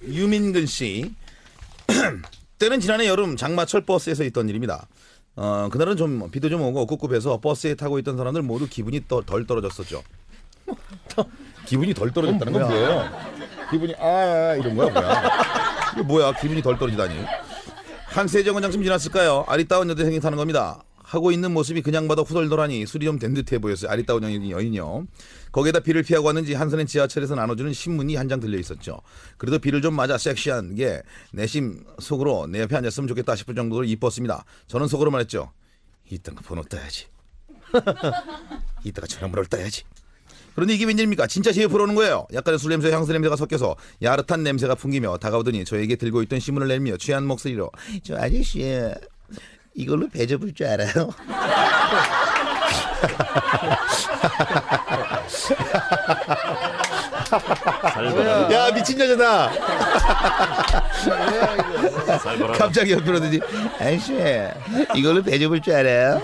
김동근 씨. 때는 지난해 여름 장마철 버스에서 있던 일입니다. 어, 그날은 좀 비도 좀 오고 꿉꿉해서 버스에 타고 있던 사람들 모두 기분이 더, 덜 떨어졌었죠. 기분이 덜 떨어졌다는 건 뭐예요? 기분이 아 이런 거야 뭐야? 이게 뭐야? 기분이 덜 떨어지다니. 한세정 원장쯤 지났을까요? 아리따운 여대생이 타는 겁니다. 하고 있는 모습이 그냥 봐도 후덜덜하니 술이 좀 된 듯해 보였어요. 아리따운 여인- 여인이요. 거기에다 비를 피하고 왔는지 한선의 지하철에서 나눠주는 신문이 한 장 들려 있었죠. 그래도 비를 좀 맞아 섹시한 게 내심 속으로 내 옆에 앉았으면 좋겠다 싶을 정도로 이뻤습니다. 저는 속으로 말했죠. 이딴가 번호 따야지. 이따가 전화번호를 따야지. 그런데 이게 웬일입니까? 진짜 제 옆으로 오는 거예요. 약간의 술 냄새, 향수 냄새가 섞여서 야릇한 냄새가 풍기며 다가오더니 저에게 들고 있던 신문을 내밀며 취한 목소리로 저 아저씨 이걸로 배 접을 줄 알아요? 야 미친 여자다. 갑자기 옆으로 오더니 아저씨 이걸로 배 접을 줄 알아요?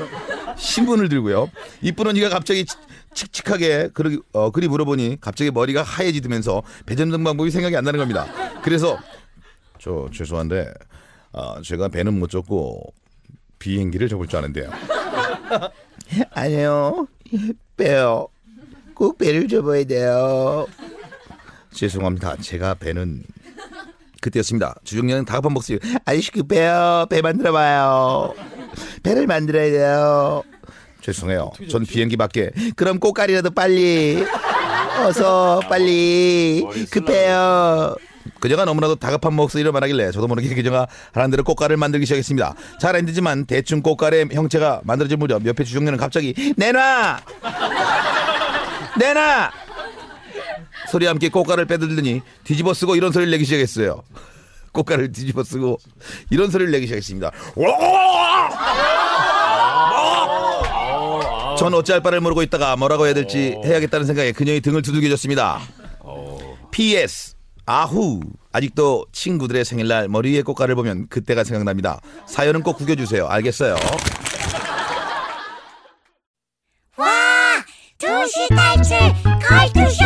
신문을 들고요. 이쁜 언니가 갑자기 치- 칙칙하게 그리, 어, 그리 물어보니 갑자기 머리가 하얘지면서 배 접는 방법이 생각이 안 나는 겁니다. 그래서 저 죄송한데 아, 제가 배는 못 접고 비행기를 접을 줄 아는데요. 아니요 배요. 꼭 배를 접어야 돼요. 죄송합니다. 제가 배는 그때였습니다. 주중녀는 다급한 목소리 아저씨 그 배요 배 만들어 봐요. 배를 만들어야 돼요. 죄송해요. 전 비행기 밖에. 그럼 꽃가리라도 빨리. 어서 빨리. 급해요. 그녀가 너무나도 다급한 목소리로 말하길래 저도 모르게 그녀가 하는 대로 꽃가를 만들기 시작했습니다. 잘 안 되지만 대충 꽃가의 형체가 만들어진 무렵 옆에 주종녀는 갑자기 내놔! 내놔! 소리와 함께 꽃가를 빼들더니 뒤집어 쓰고 이런 소리를 내기 시작했어요. 꽃가를 뒤집어 쓰고 이런 소리를 내기 시작했습니다. 전 어찌할 바를 모르고 있다가 뭐라고 해야 될지 해야겠다는 생각에 그녀의 등을 두들겨줬습니다. P.S. 아후 아직도 친구들의 생일날 머리 위에 꽃가를 보면 그때가 생각납니다. 사연은 꼭 구겨주세요. 알겠어요? 와, 두시 탈출 걸투쇼!